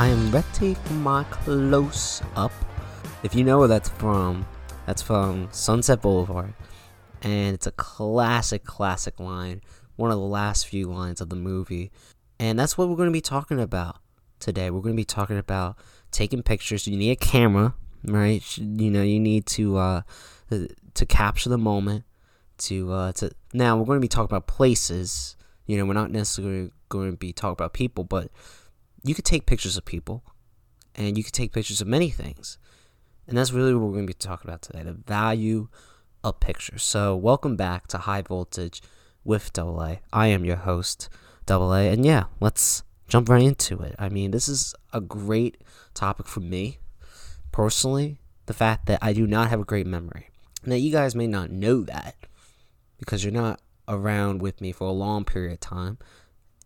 I am ready for my close up. If you know where that's from, that's from Sunset Boulevard. And it's a classic, classic line. One of the last few lines of the movie. And that's what we're going to be talking about today. We're going to be talking about taking pictures. You need a camera, right? You know, you need to uh, to capture the moment. To uh, to now, we're going to be talking about places. You know, we're not necessarily going to be talking about people, but you could take pictures of people, and you could take pictures of many things, and that's really what we're going to be talking about today: the value of pictures. So, welcome back to High Voltage with Double A. I am your host, Double A, and yeah, let's jump right into it. I mean, this is a great topic for me personally. The fact that I do not have a great memory. Now, you guys may not know that because you're not around with me for a long period of time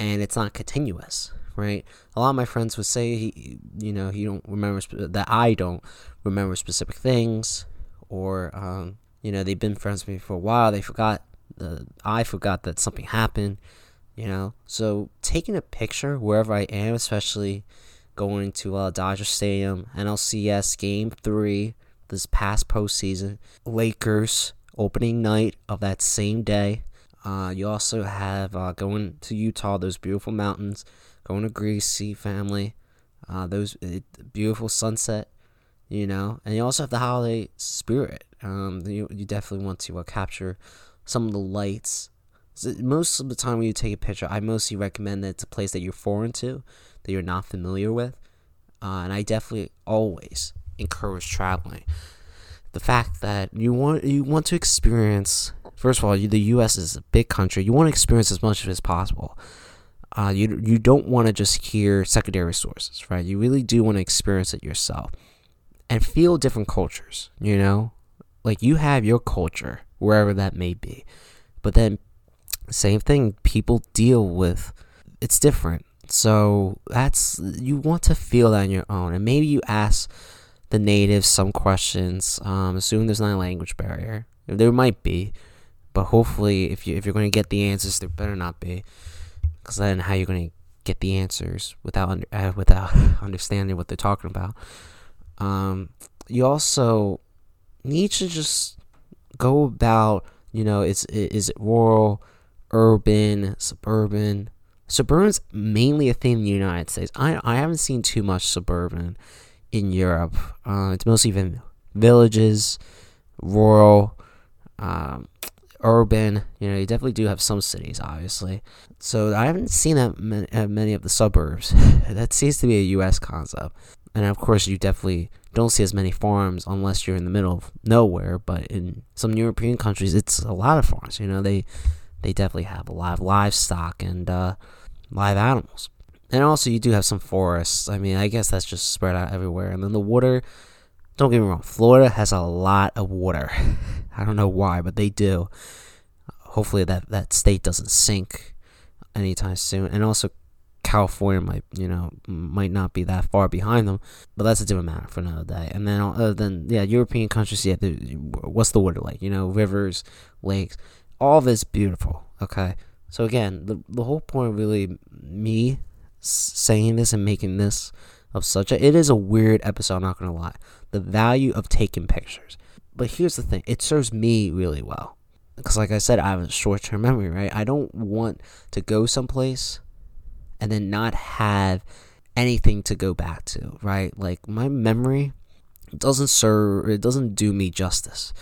and it's not continuous, right? A lot of my friends would say, he, you know, he don't remember that I don't remember specific things, or um, you know, they've been friends with me for a while. They forgot, uh, I forgot that something happened, you know. So taking a picture wherever I am, especially going to uh, Dodger Stadium, NLCS Game Three this past postseason, Lakers opening night of that same day. Uh, you also have uh, going to Utah, those beautiful mountains, going to Greece, see family, uh, those uh, beautiful sunset, you know, and you also have the holiday spirit. Um, you, you definitely want to uh, capture some of the lights. So most of the time when you take a picture, I mostly recommend that it's a place that you're foreign to, that you're not familiar with, uh, and I definitely always encourage traveling. The fact that you want you want to experience first of all, the U.S. is a big country. You want to experience as much of it as possible. Uh, you you don't want to just hear secondary sources, right? You really do want to experience it yourself and feel different cultures. You know, like you have your culture wherever that may be, but then same thing. People deal with it's different. So that's you want to feel that on your own, and maybe you ask the natives some questions. Um, assuming there's not a language barrier, there might be but hopefully, if you if you're going to get the answers, there better not be, because then how you're going to get the answers without under, uh, without understanding what they're talking about. Um, you also need to just go about you know is is it rural, urban, suburban. Suburban's mainly a thing in the United States. I I haven't seen too much suburban in Europe. Uh, it's mostly been villages, rural. Um, urban. You know, you definitely do have some cities, obviously. So I haven't seen that many, uh, of the suburbs. that seems to be a U.S. concept. And of course, you definitely don't see as many farms unless you're in the middle of nowhere. But in some European countries, it's a lot of farms. You know, they they definitely have a lot of livestock and uh, live animals. And also, you do have some forests. I mean, I guess that's just spread out everywhere. And then the water don't get me wrong, Florida has a lot of water. I don't know why, but they do. Hopefully that that state doesn't sink anytime soon. And also California might, you know, might not be that far behind them, but that's a different matter for another day. And then, uh, other than yeah, European countries, yeah, what's the water like? You know, rivers, lakes, all of beautiful. Okay, so again, the the whole point, really, me saying this and making this of such a, it is a weird episode. I'm not gonna lie the value of taking pictures. But here's the thing it serves me really well. Because, like I said, I have a short term memory, right? I don't want to go someplace and then not have anything to go back to, right? Like, my memory doesn't serve, it doesn't do me justice.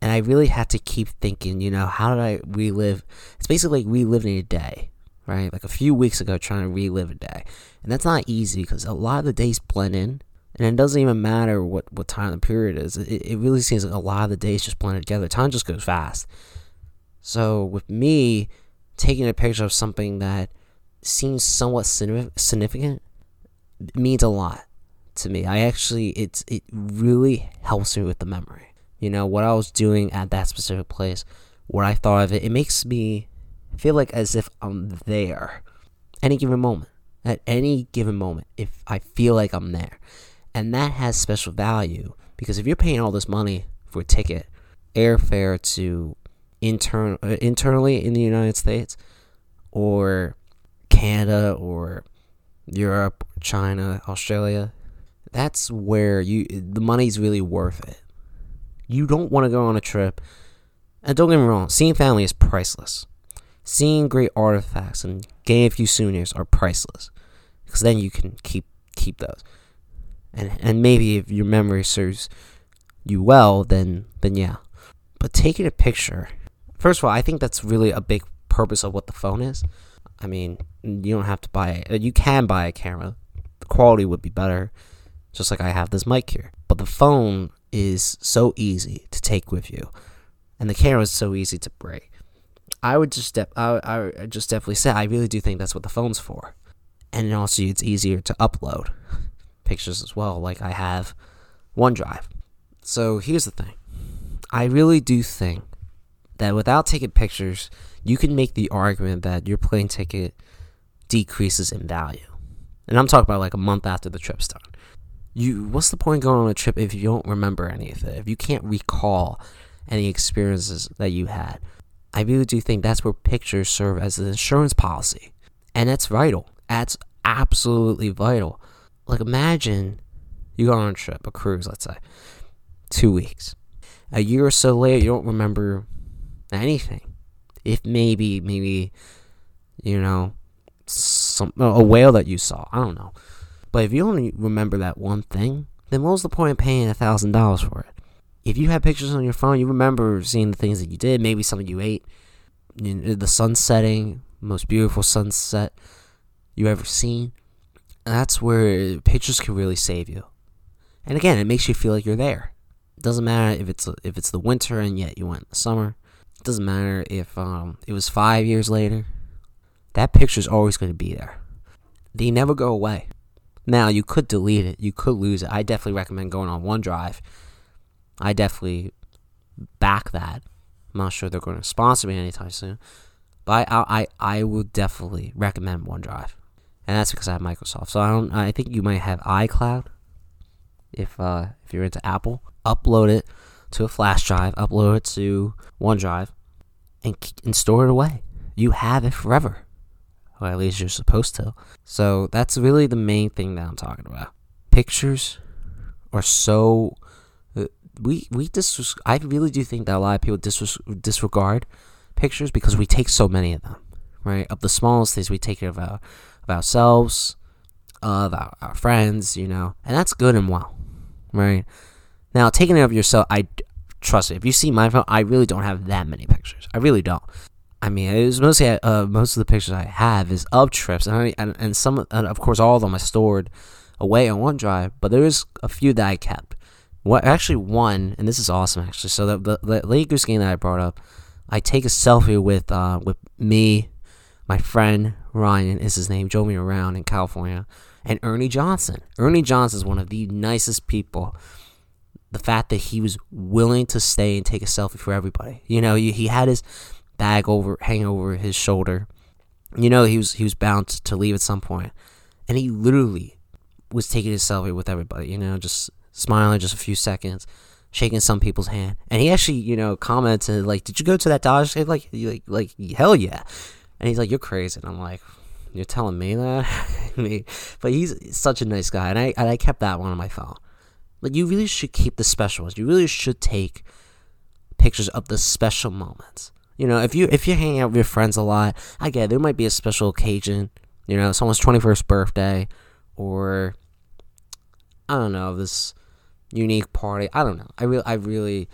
And I really had to keep thinking, you know, how did I relive? It's basically like reliving a day, right? Like a few weeks ago, trying to relive a day. And that's not easy because a lot of the days blend in and it doesn't even matter what, what time the period is. It, it really seems like a lot of the days just blend together. Time just goes fast. So with me taking a picture of something that seems somewhat significant means a lot to me. I actually it's it really helps me with the memory. You know what I was doing at that specific place, what I thought of it. It makes me feel like as if I'm there, any given moment. At any given moment, if I feel like I'm there, and that has special value because if you're paying all this money for a ticket, airfare to intern uh, internally in the United States or Canada or Europe, China, Australia, that's where you the money's really worth it. You don't want to go on a trip. And don't get me wrong, seeing family is priceless. Seeing great artifacts and getting a few souvenirs are priceless. Because then you can keep keep those. And and maybe if your memory serves you well, then then yeah. But taking a picture, first of all, I think that's really a big purpose of what the phone is. I mean, you don't have to buy it. You can buy a camera. The quality would be better, just like I have this mic here. But the phone is so easy to take with you, and the camera is so easy to break. I would just de- I, I just definitely say I really do think that's what the phone's for, and also it's easier to upload pictures as well. Like I have OneDrive. So here's the thing, I really do think that without taking pictures, you can make the argument that your plane ticket decreases in value. And I'm talking about like a month after the trip's done. You what's the point going on a trip if you don't remember any of it? If you can't recall any experiences that you had? I really do think that's where pictures serve as an insurance policy. And that's vital. That's absolutely vital. Like imagine you go on a trip, a cruise, let's say, two weeks. A year or so later, you don't remember anything. If maybe, maybe, you know, some a whale that you saw. I don't know. But if you only remember that one thing, then what was the point of paying a thousand dollars for it? If you have pictures on your phone, you remember seeing the things that you did, maybe something you ate, you know, the sun setting, most beautiful sunset you ever seen. That's where pictures can really save you. And again, it makes you feel like you're there. It doesn't matter if it's if it's the winter and yet you went in the summer. It doesn't matter if um, it was five years later. That picture's always going to be there. They never go away. Now you could delete it. You could lose it. I definitely recommend going on OneDrive. I definitely back that. I'm not sure they're going to sponsor me anytime soon, but I I I would definitely recommend OneDrive, and that's because I have Microsoft. So I don't. I think you might have iCloud if uh if you're into Apple. Upload it to a flash drive. Upload it to OneDrive, and and store it away. You have it forever. Or at least you're supposed to. So that's really the main thing that I'm talking about. Pictures are so we we dis I really do think that a lot of people dis- disregard pictures because we take so many of them, right? Of the smallest things, we take care of our of ourselves, of our, our friends, you know, and that's good and well, right? Now, taking care of yourself, I trust me. If you see my phone, I really don't have that many pictures. I really don't. I mean, it was mostly uh, most of the pictures I have is of trips, and I, and, and some, and of course, all of them I stored away on OneDrive. But there is a few that I kept what actually one, and this is awesome actually. So the, the, the goose game that I brought up, I take a selfie with uh, with me, my friend Ryan is his name, drove me around in California, and Ernie Johnson. Ernie Johnson is one of the nicest people. The fact that he was willing to stay and take a selfie for everybody, you know, he, had his bag over hanging over his shoulder. You know, he was he was bound to leave at some point, and he literally was taking his selfie with everybody. You know, just smiling just a few seconds, shaking some people's hand. And he actually, you know, commented like, "Did you go to that Dodger?" game?" Like, like, like, hell yeah. And he's like, "You're crazy." And I'm like, "You're telling me that?" but he's such a nice guy, and I and I kept that one on my phone. Like, you really should keep the special ones. You really should take pictures of the special moments. You know, if you if you're hanging out with your friends a lot, I get it, there might be a special occasion. You know, someone's 21st birthday, or I don't know this unique party. I don't know. I really, I really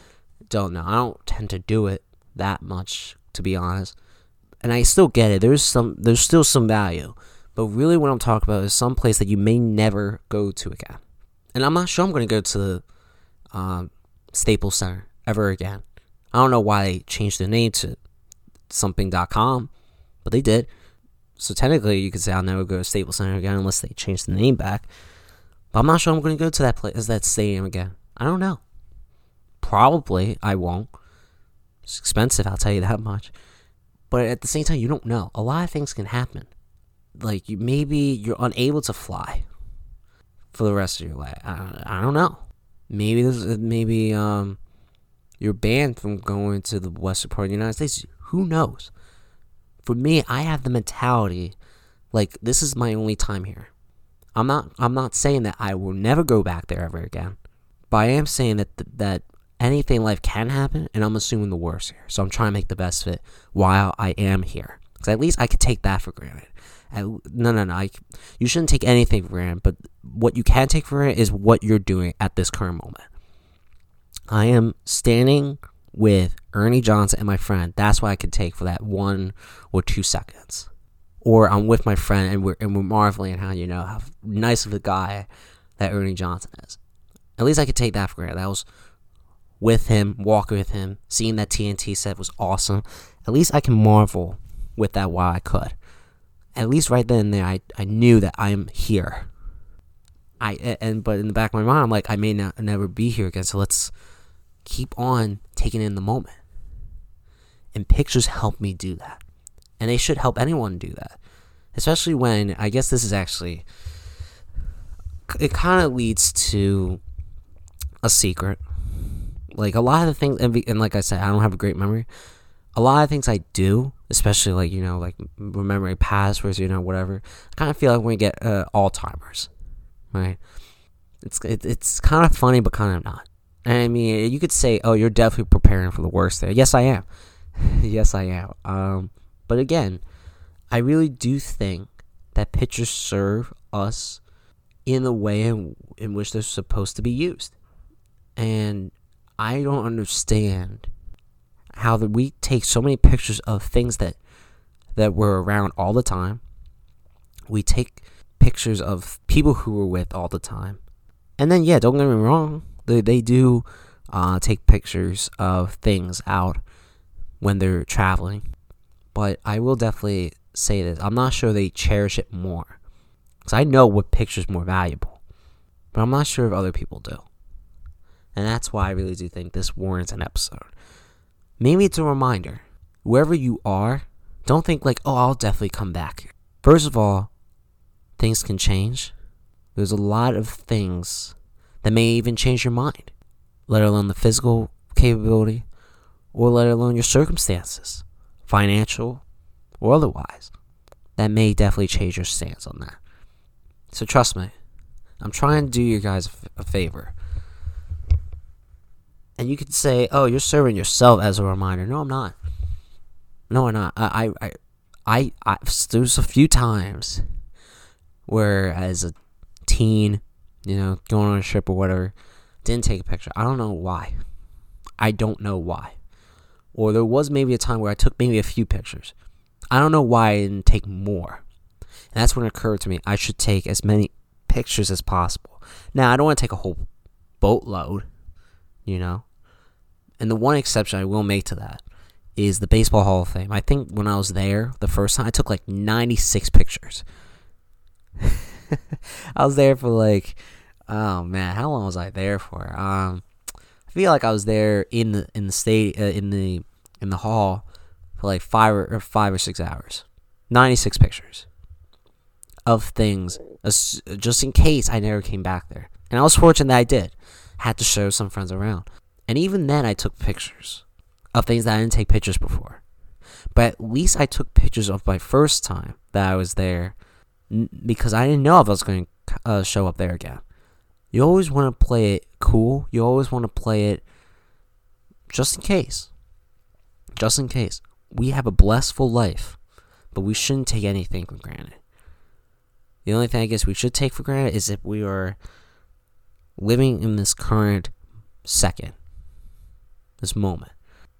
don't know. I don't tend to do it that much, to be honest. And I still get it. There's some, there's still some value. But really, what I'm talking about is some place that you may never go to again. And I'm not sure I'm going to go to the um, Staples Center ever again. I don't know why they changed the name to something.com, but they did. So technically, you could say I'll never go to Staples Center again unless they change the name back. But I'm not sure I'm going to go to that place, that stadium again. I don't know. Probably I won't. It's expensive, I'll tell you that much. But at the same time, you don't know. A lot of things can happen. Like you, maybe you're unable to fly for the rest of your life. I, I don't know. Maybe this, maybe um, you're banned from going to the western part of the United States. Who knows? For me, I have the mentality like this is my only time here I'm not I'm not saying that I will never go back there ever again. But I am saying that th- that anything in life can happen and I'm assuming the worst here. So I'm trying to make the best of it while I am here. Cuz at least I could take that for granted. I, no, no, no. I, you shouldn't take anything for granted, but what you can take for granted is what you're doing at this current moment. I am standing with Ernie Johnson and my friend. That's what I could take for that one or two seconds. Or I'm with my friend and we're and we're marveling at how you know how nice of a guy that Ernie Johnson is. At least I could take that for granted. That was with him, walking with him, seeing that TNT set was awesome. At least I can marvel with that while I could at least right then and there, I, I knew that I'm here. I and but in the back of my mind, I'm like, I may not never be here again. So let's keep on taking in the moment. And pictures help me do that, and they should help anyone do that, especially when I guess this is actually. It kind of leads to a secret. Like a lot of the things, and, and like I said, I don't have a great memory. A lot of things I do especially like you know like remembering passwords, you know whatever. I kind of feel like when we get uh, Alzheimer's, right? It's it, it's kind of funny, but kind of not. I mean, you could say, "Oh, you're definitely preparing for the worst." There, yes, I am. yes, I am. Um, but again, I really do think that pictures serve us in the way in, in which they're supposed to be used, and I don't understand how that we take so many pictures of things that that were around all the time. We take pictures of people who were with all the time. And then yeah, don't get me wrong, they they do uh, take pictures of things out when they're traveling. But I will definitely say this. I'm not sure they cherish it more. Cuz I know what picture's more valuable. But I'm not sure if other people do. And that's why I really do think this warrants an episode. Maybe it's a reminder. Wherever you are, don't think like, oh, I'll definitely come back. First of all, things can change. There's a lot of things that may even change your mind, let alone the physical capability, or let alone your circumstances, financial or otherwise. That may definitely change your stance on that. So trust me, I'm trying to do you guys a favor. And you could say, "Oh, you're serving yourself as a reminder." No, I'm not. No, I'm not. I, I, I, I there's a few times where, as a teen, you know, going on a trip or whatever, didn't take a picture. I don't know why. I don't know why. Or there was maybe a time where I took maybe a few pictures. I don't know why I didn't take more. And that's when it occurred to me I should take as many pictures as possible. Now, I don't want to take a whole boatload, you know. And the one exception I will make to that is the Baseball Hall of Fame. I think when I was there the first time, I took like 96 pictures. I was there for like, oh man, how long was I there for? Um, I feel like I was there in the in the state uh, in the in the hall for like five or, or five or six hours. 96 pictures of things, just in case I never came back there. And I was fortunate that I did. Had to show some friends around. And even then, I took pictures of things that I didn't take pictures before. But at least I took pictures of my first time that I was there because I didn't know if I was going to uh, show up there again. You always want to play it cool. You always want to play it just in case. Just in case. We have a blissful life, but we shouldn't take anything for granted. The only thing I guess we should take for granted is if we are living in this current second this moment,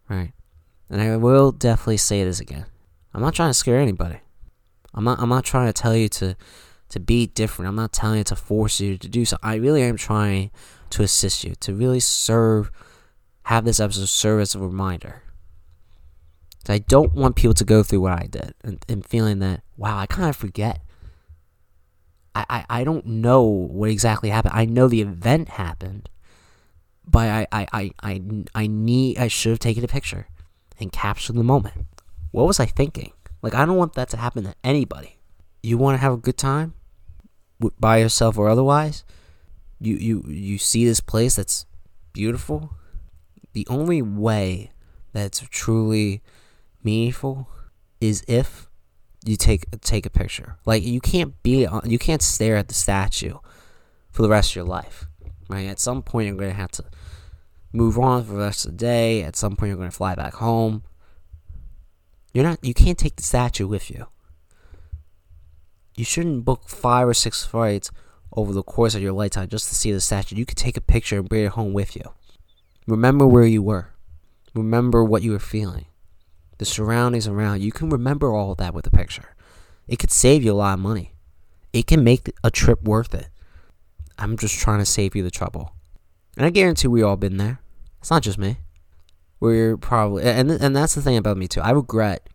right? And I will definitely say this again. I'm not trying to scare anybody. I'm not. I'm not trying to tell you to to be different. I'm not telling you to force you to do so. I really am trying to assist you to really serve. Have this episode serve as a reminder. I don't want people to go through what I did and, and feeling that wow, I kind of forget. I, I, I don't know what exactly happened. I know the event happened, but I, I, I, I, I need, I should have taken a picture and captured the moment. What was I thinking? Like, I don't want that to happen to anybody. You want to have a good time by yourself or otherwise? You, you, you see this place that's beautiful. The only way that's truly meaningful is if you take take a picture. Like you can't be on, you can't stare at the statue for the rest of your life, right? At some point, you're gonna have to move on for the rest of the day. At some point, you're gonna fly back home. You're not. You can't take the statue with you. You shouldn't book five or six flights over the course of your lifetime just to see the statue. You could take a picture and bring it home with you. Remember where you were. Remember what you were feeling. The surroundings around. You can remember all of that with a picture. It could save you a lot of money. It can make a trip worth it. I'm just trying to save you the trouble. And I guarantee we all been there. It's not just me. We're probably and and that's the thing about me too. I regret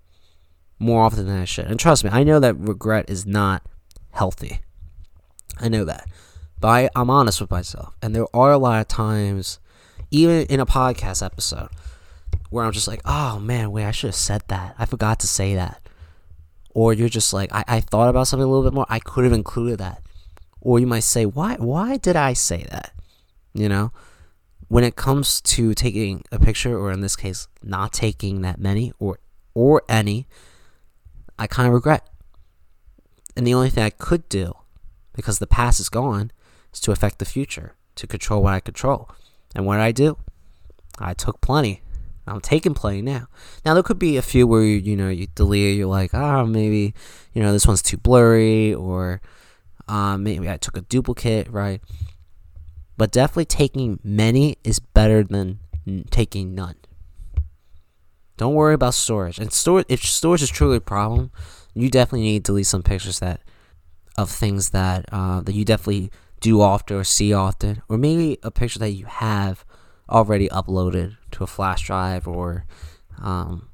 more often than I should. And trust me, I know that regret is not healthy. I know that. But I, I'm honest with myself. And there are a lot of times, even in a podcast episode, where I'm just like, oh man, wait, I should have said that. I forgot to say that. Or you're just like, I, I thought about something a little bit more. I could have included that. Or you might say, why why did I say that? You know? When it comes to taking a picture, or in this case, not taking that many or or any, I kind of regret. And the only thing I could do, because the past is gone, is to affect the future, to control what I control. And what did I do? I took plenty. I'm taking plenty now. Now there could be a few where you, you know you delete. You're like, ah, oh, maybe you know this one's too blurry, or um, maybe I took a duplicate, right? But definitely taking many is better than taking none. Don't worry about storage. And store if storage is truly a problem, you definitely need to delete some pictures that of things that uh, that you definitely do often or see often, or maybe a picture that you have already uploaded to a flash drive or um,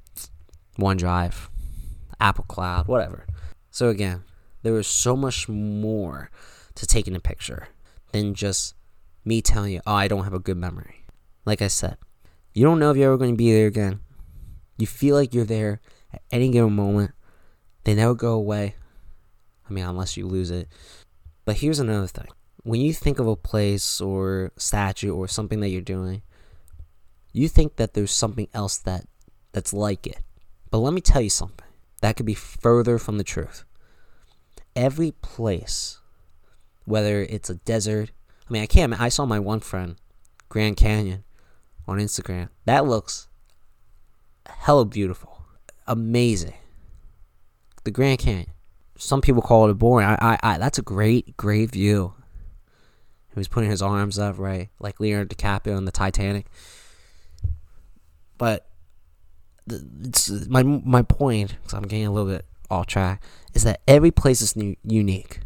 OneDrive, Apple Cloud, whatever. So again, there is so much more to taking a picture than just me telling you, "Oh, I don't have a good memory." Like I said, you don't know if you're ever going to be there again. You feel like you're there at any given moment. They never go away. I mean, unless you lose it. But here's another thing. When you think of a place or statue or something that you're doing, you think that there's something else that that's like it. But let me tell you something. That could be further from the truth. Every place, whether it's a desert, I mean, I can't. I saw my one friend, Grand Canyon, on Instagram. That looks hella beautiful, amazing. The Grand Canyon. Some people call it boring. I, I, I that's a great, great view. He was putting his arms up, right, like Leonardo DiCaprio in the Titanic. But it's my my point. Cause I'm getting a little bit off track. Is that every place is new, unique.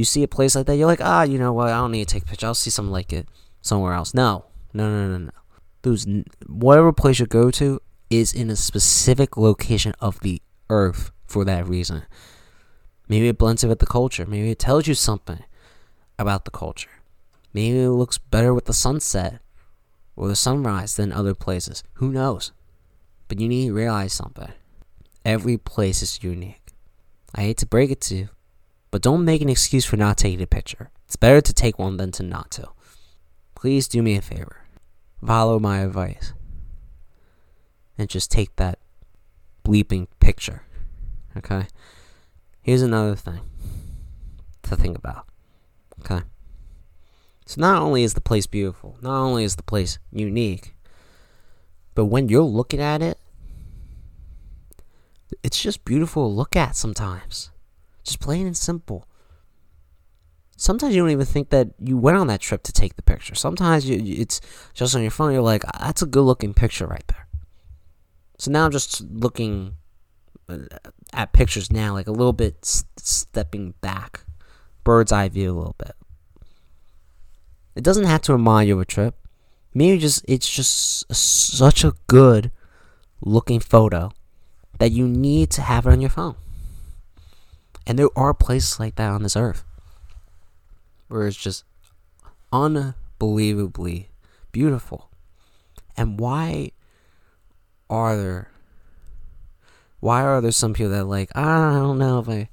You see a place like that, you're like, ah, you know what? I don't need to take a picture. I'll see something like it somewhere else. No, no, no, no, no. There's whatever place you go to, is in a specific location of the earth for that reason. Maybe it blends in with the culture. Maybe it tells you something about the culture. Maybe it looks better with the sunset or the sunrise than other places. Who knows? But you need to realize something. Every place is unique. I hate to break it to you, but don't make an excuse for not taking a picture. It's better to take one than to not to. Please do me a favor. Follow my advice and just take that bleeping picture. Okay? Here's another thing to think about. Okay? So not only is the place beautiful, not only is the place unique, but when you're looking at it, it's just beautiful to look at sometimes. Just plain and simple. Sometimes you don't even think that you went on that trip to take the picture. Sometimes you, it's just on your phone. You're like, that's a good looking picture right there. So now I'm just looking uh, at pictures now, like a little bit stepping back, bird's eye view a little bit. It doesn't have to remind you of a trip. Maybe just it's just a, such a good looking photo that you need to have it on your phone. And there are places like that on this earth where it's just unbelievably beautiful. And why are there? Why are there some people that like ah, I don't know if I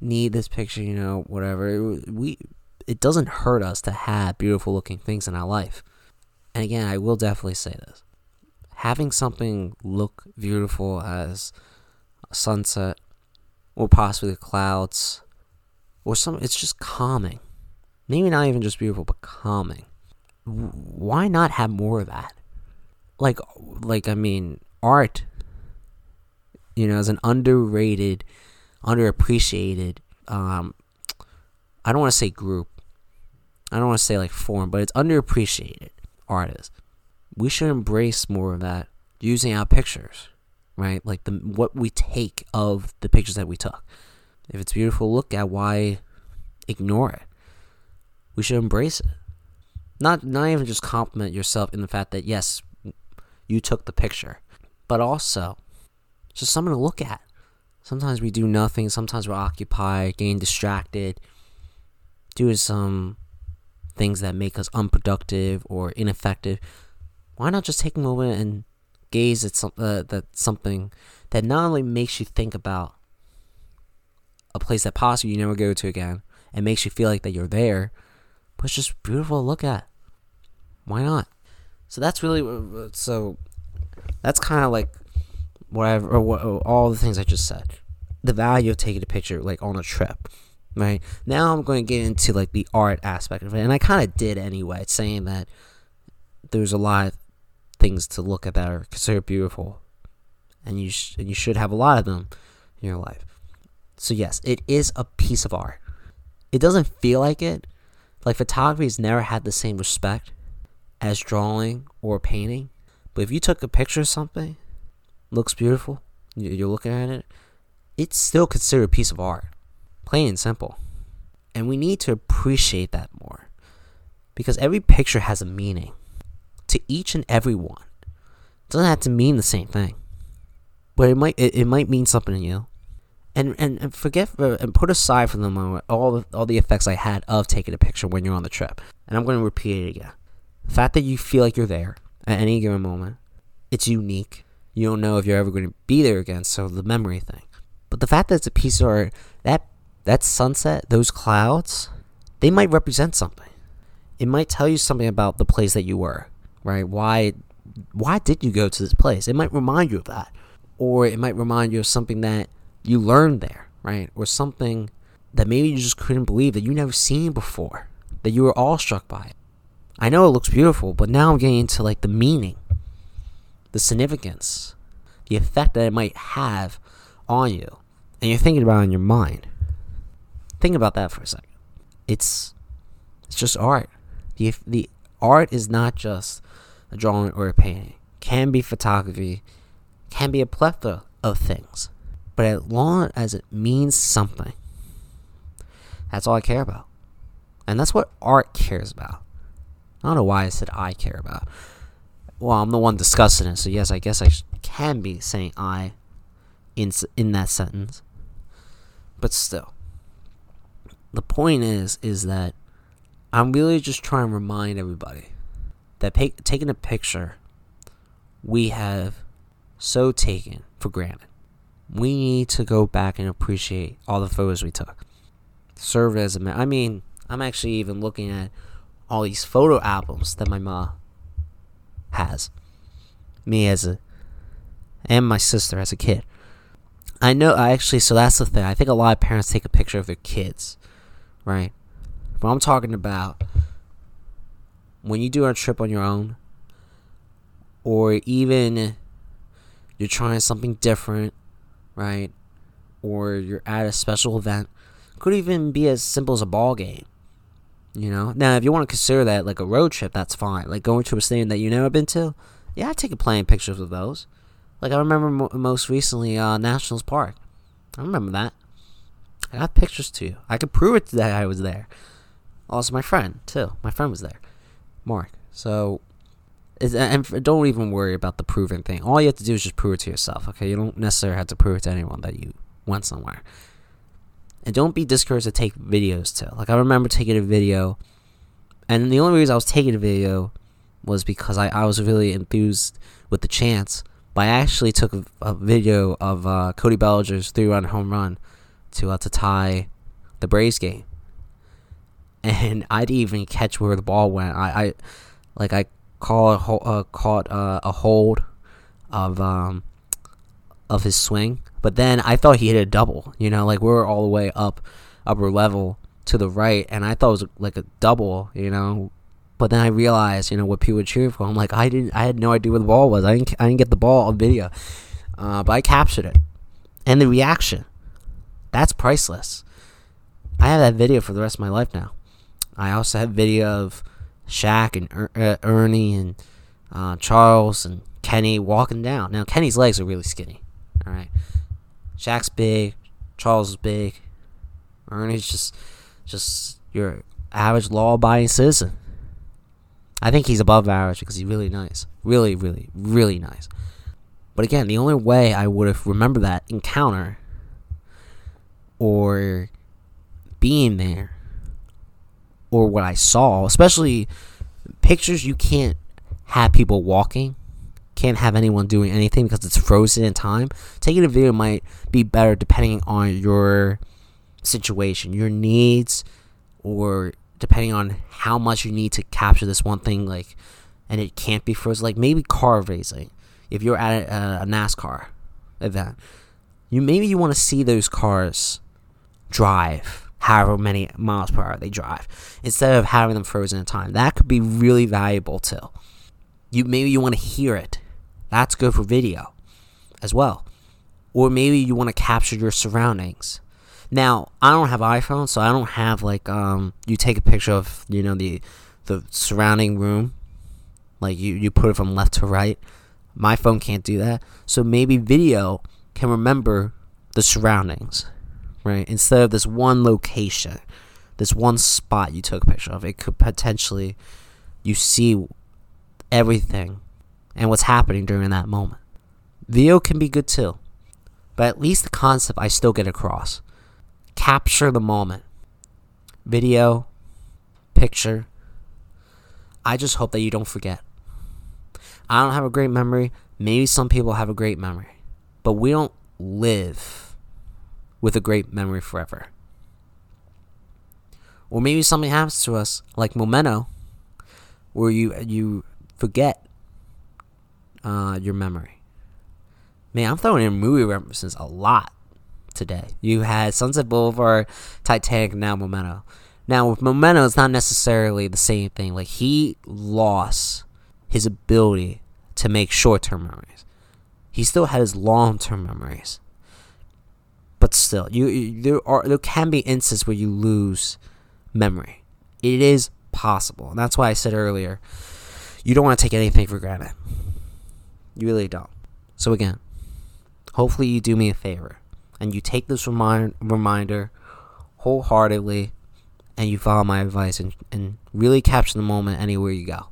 need this picture, you know, whatever. We it doesn't hurt us to have beautiful looking things in our life. And again, I will definitely say this. Having something look beautiful as a sunset or possibly the clouds, or some. It's just calming. Maybe not even just beautiful, but calming. Why not have more of that? Like, like I mean, art. You know, as an underrated, underappreciated. Um, I don't want to say group. I don't want to say like form, but it's underappreciated artists. We should embrace more of that using our pictures right? Like the what we take of the pictures that we took. If it's beautiful, look at why ignore it. We should embrace it. Not not even just compliment yourself in the fact that yes, you took the picture, but also just something to look at. Sometimes we do nothing, sometimes we're occupied, getting distracted, doing some things that make us unproductive or ineffective. Why not just take a moment and gaze at some, uh, that something that not only makes you think about a place that possibly you never go to again and makes you feel like that you're there, but it's just beautiful to look at. Why not? So that's really uh, so. That's kind of like whatever or what, all the things I just said. The value of taking a picture like on a trip, right? Now I'm going to get into like the art aspect of it, and I kind of did anyway, saying that there's a lot things to look at that are considered beautiful, and you sh- and you should have a lot of them in your life. So yes, it is a piece of art. It doesn't feel like it. Like photography has never had the same respect as drawing or painting. But if you took a picture of something, looks beautiful, you're looking at it, it's still considered a piece of art. Plain and simple. And we need to appreciate that more. Because every picture has a meaning to each and every one. It doesn't have to mean the same thing, but it might it, it might mean something to you. And, and, and forget uh, and put aside for the moment all the, all the effects I had of taking a picture when you're on the trip. And I'm going to repeat it again. The fact that you feel like you're there at any given moment, it's unique. You don't know if you're ever going to be there again, so the memory thing. But the fact that it's a piece of art, that that sunset, those clouds, they might represent something. It might tell you something about the place that you were right? Why why did you go to this place? It might remind you of that. Or it might remind you of something that you learned there, right? Or something that maybe you just couldn't believe that you never seen before, that you were awestruck by it. I know it looks beautiful, but now I'm getting into like the meaning, the significance, the effect that it might have on you. And you're thinking about it in your mind. Think about that for a second. It's it's just art. The the art is not just a drawing or a painting. Can be photography, can be a plethora of things. But as long as it means something, that's all I care about. And that's what art cares about. I don't know why I said I care about. Well, I'm the one discussing it, so yes, I guess I can be saying I in in that sentence. But still, the point is is that I'm really just trying to remind everybody that taking a picture we have so taken for granted. We need to go back and appreciate all the photos we took. Serve as a I mean, I'm actually even looking at all these photo albums that my mom has. Me as a and my sister as a kid. I know I actually so that's the thing. I think a lot of parents take a picture of their kids, right? But I'm talking about when you do a trip on your own, or even you're trying something different, right? Or you're at a special event. Could even be as simple as a ball game. You know? Now, if you want to consider that like a road trip, that's fine. Like going to a stadium that you've never been to, yeah, I take a playing pictures of those. Like I remember mo- most recently, uh, Nationals Park. I remember that. I got pictures too. I could prove it that I was there. Also, my friend too. My friend was there, Mark. So, and don't even worry about the proven thing. All you have to do is just prove it to yourself. Okay, you don't necessarily have to prove it to anyone that you went somewhere. And don't be discouraged to take videos too. Like I remember taking a video, and the only reason I was taking a video was because I, I was really enthused with the chance. But I actually took a, a video of uh, Cody Bellinger's three-run home run to uh, to tie the Braves game and I didn't even catch where the ball went. I, I like I caught uh, caught uh, a hold of um of his swing. But then I thought he hit a double. You know, like we were all the way up, upper level to the right, and I thought it was like a double. You know, but then I realized, you know, what people were cheering for. I'm like, I didn't, I had no idea where the ball was. I didn't, I didn't get the ball on video, uh, but I captured it, and the reaction, that's priceless. I have that video for the rest of my life now. I also have video of Shaq and er- uh, Ernie and uh, Charles and Kenny walking down. Now Kenny's legs are really skinny. All right, Shaq's big, Charles is big, Ernie's just just your average law-abiding citizen. I think he's above average because he's really nice, really, really, really nice. But again, the only way I would have remembered that encounter or being there or what I saw, especially pictures you can't have people walking, can't have anyone doing anything because it's frozen in time. Taking a video might be better depending on your situation, your needs, or depending on how much you need to capture this one thing, like, and it can't be frozen. Like maybe car racing, if you're at a, a NASCAR event, you maybe you want to see those cars drive however many miles per hour they drive instead of having them frozen in time. That could be really valuable too. You maybe you want to hear it. That's good for video as well. Or maybe you want to capture your surroundings. Now, I don't have iPhone, so I don't have like um you take a picture of, you know, the the surrounding room. Like you you put it from left to right. My phone can't do that. So maybe video can remember the surroundings right? Instead of this one location, this one spot you took a picture of, it could potentially you see everything and what's happening during that moment. Video can be good too, but at least the concept I still get across. Capture the moment. Video, picture. I just hope that you don't forget. I don't have a great memory. Maybe some people have a great memory, but we don't live with a great memory forever. Or maybe something happens to us, like Memento, where you you forget uh, your memory. Man, I'm throwing in movie references a lot today. You had Sunset Boulevard, Titanic, now Memento. Now with Memento, it's not necessarily the same thing. Like he lost his ability to make short-term memories. He still had his long-term memories but still, you, you there are there can be instances where you lose memory. It is possible, and that's why I said earlier, you don't want to take anything for granted. You really don't. So again, hopefully you do me a favor and you take this remind, reminder wholeheartedly and you follow my advice and, and really capture the moment anywhere you go.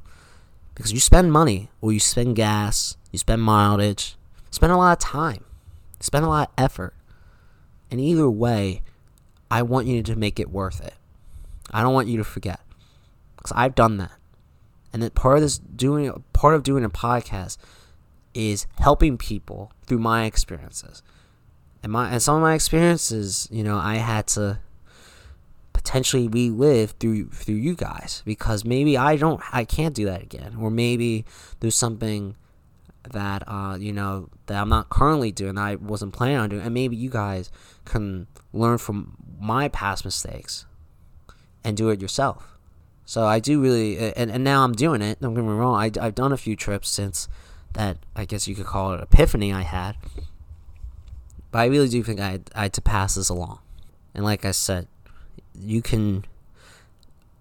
Because you spend money or you spend gas, you spend mileage, spend a lot of time, spend a lot of effort and either way, I want you to make it worth it. I don't want you to forget. Because I've done that. And then part of this doing part of doing a podcast is helping people through my experiences. And my and some of my experiences, you know, I had to potentially relive through through you guys because maybe I don't I can't do that again or maybe there's something that uh, you know that I'm not currently doing that I wasn't planning on doing, and maybe you guys can learn from my past mistakes and do it yourself. So I do really, and, and now I'm doing it. Don't get me wrong. I, I've done a few trips since that. I guess you could call it epiphany I had. But I really do think I I had to pass this along. And like I said, you can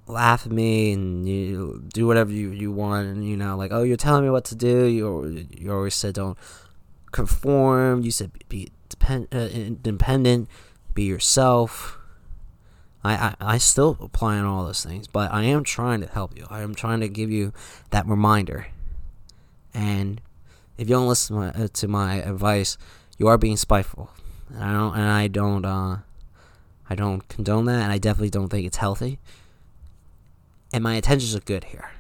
laugh at me and you do whatever you, you want and you know like oh you're telling me what to do. You you always said don't conform. You said be depend, uh, independent. Be yourself. I, I I still apply on all those things but I am trying to help you. I am trying to give you that reminder. And if you don't listen to my, uh, to my advice you are being spiteful. And I don't and I don't uh I don't condone that and I definitely don't think it's healthy and my intentions are good here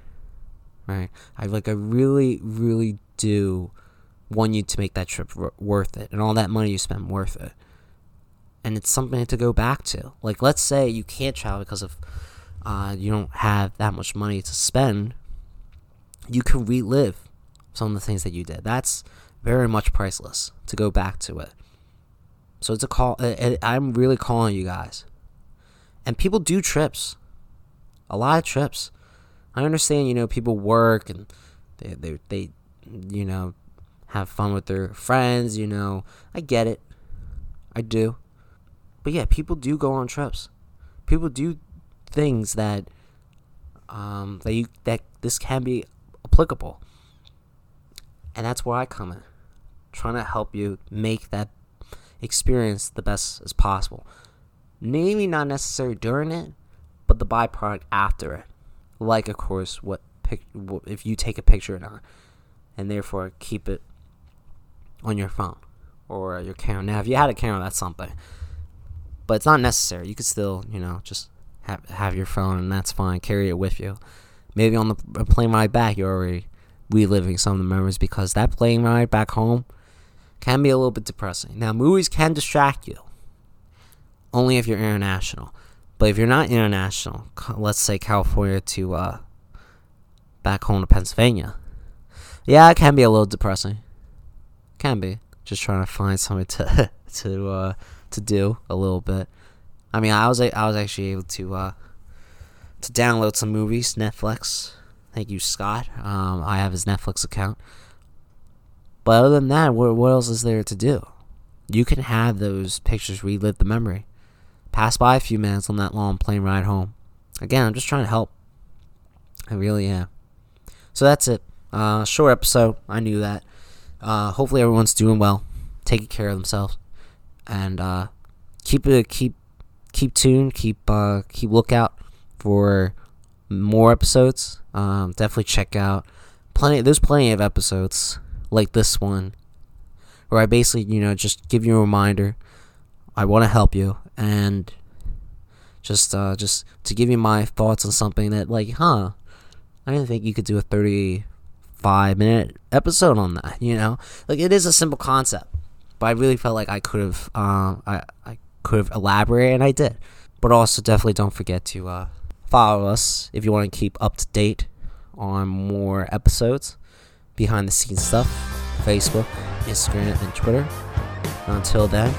right i like i really really do want you to make that trip r- worth it and all that money you spend worth it and it's something to go back to like let's say you can't travel because of uh, you don't have that much money to spend you can relive some of the things that you did that's very much priceless to go back to it. So it's a call. I'm really calling you guys. And people do trips, a lot of trips. I understand, you know, people work and they they they, you know, have fun with their friends. You know, I get it. I do. But yeah, people do go on trips. People do things that um, that you that this can be applicable. And that's where I come in, trying to help you make that experience the best as possible. Maybe not necessarily during it, but the byproduct after it. Like, of course, what pic- if you take a picture or not, uh, and therefore keep it on your phone or your camera. Now, if you had a camera, that's something, but it's not necessary. You could still, you know, just have have your phone, and that's fine. Carry it with you. Maybe on the plane ride back, you're already reliving some of the memories because that plane ride back home can be a little bit depressing. Now, movies can distract you only if you're international. But if you're not international, let's say California to uh, back home to Pennsylvania, yeah, it can be a little depressing. Can be just trying to find something to to uh, to do a little bit. I mean, I was I was actually able to uh, to download some movies, Netflix. Thank you, Scott. Um, I have his Netflix account. But other than that, what, what else is there to do? You can have those pictures relive the memory. Pass by a few minutes on that long plane ride home. Again, I'm just trying to help. I really am. So that's it. Uh, short episode. I knew that. Uh, hopefully everyone's doing well, taking care of themselves, and uh, keep it keep keep tuned, keep uh, keep lookout for more episodes. Um, definitely check out plenty. There's plenty of episodes like this one where I basically you know just give you a reminder. I want to help you and just uh, just to give you my thoughts on something that like, huh? I didn't think you could do a 35 minute episode on that. You know, like it is a simple concept, but I really felt like I could have uh, I I could have elaborated, and I did. But also, definitely don't forget to uh, follow us if you want to keep up to date on more episodes, behind the scenes stuff, Facebook, Instagram, and Twitter. Until then,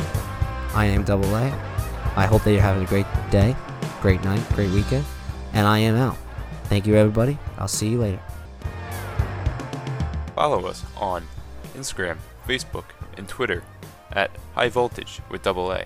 I am Double A. I hope that you're having a great day, great night, great weekend, and I am out. Thank you, everybody. I'll see you later. Follow us on Instagram, Facebook, and Twitter at High Voltage with Double A.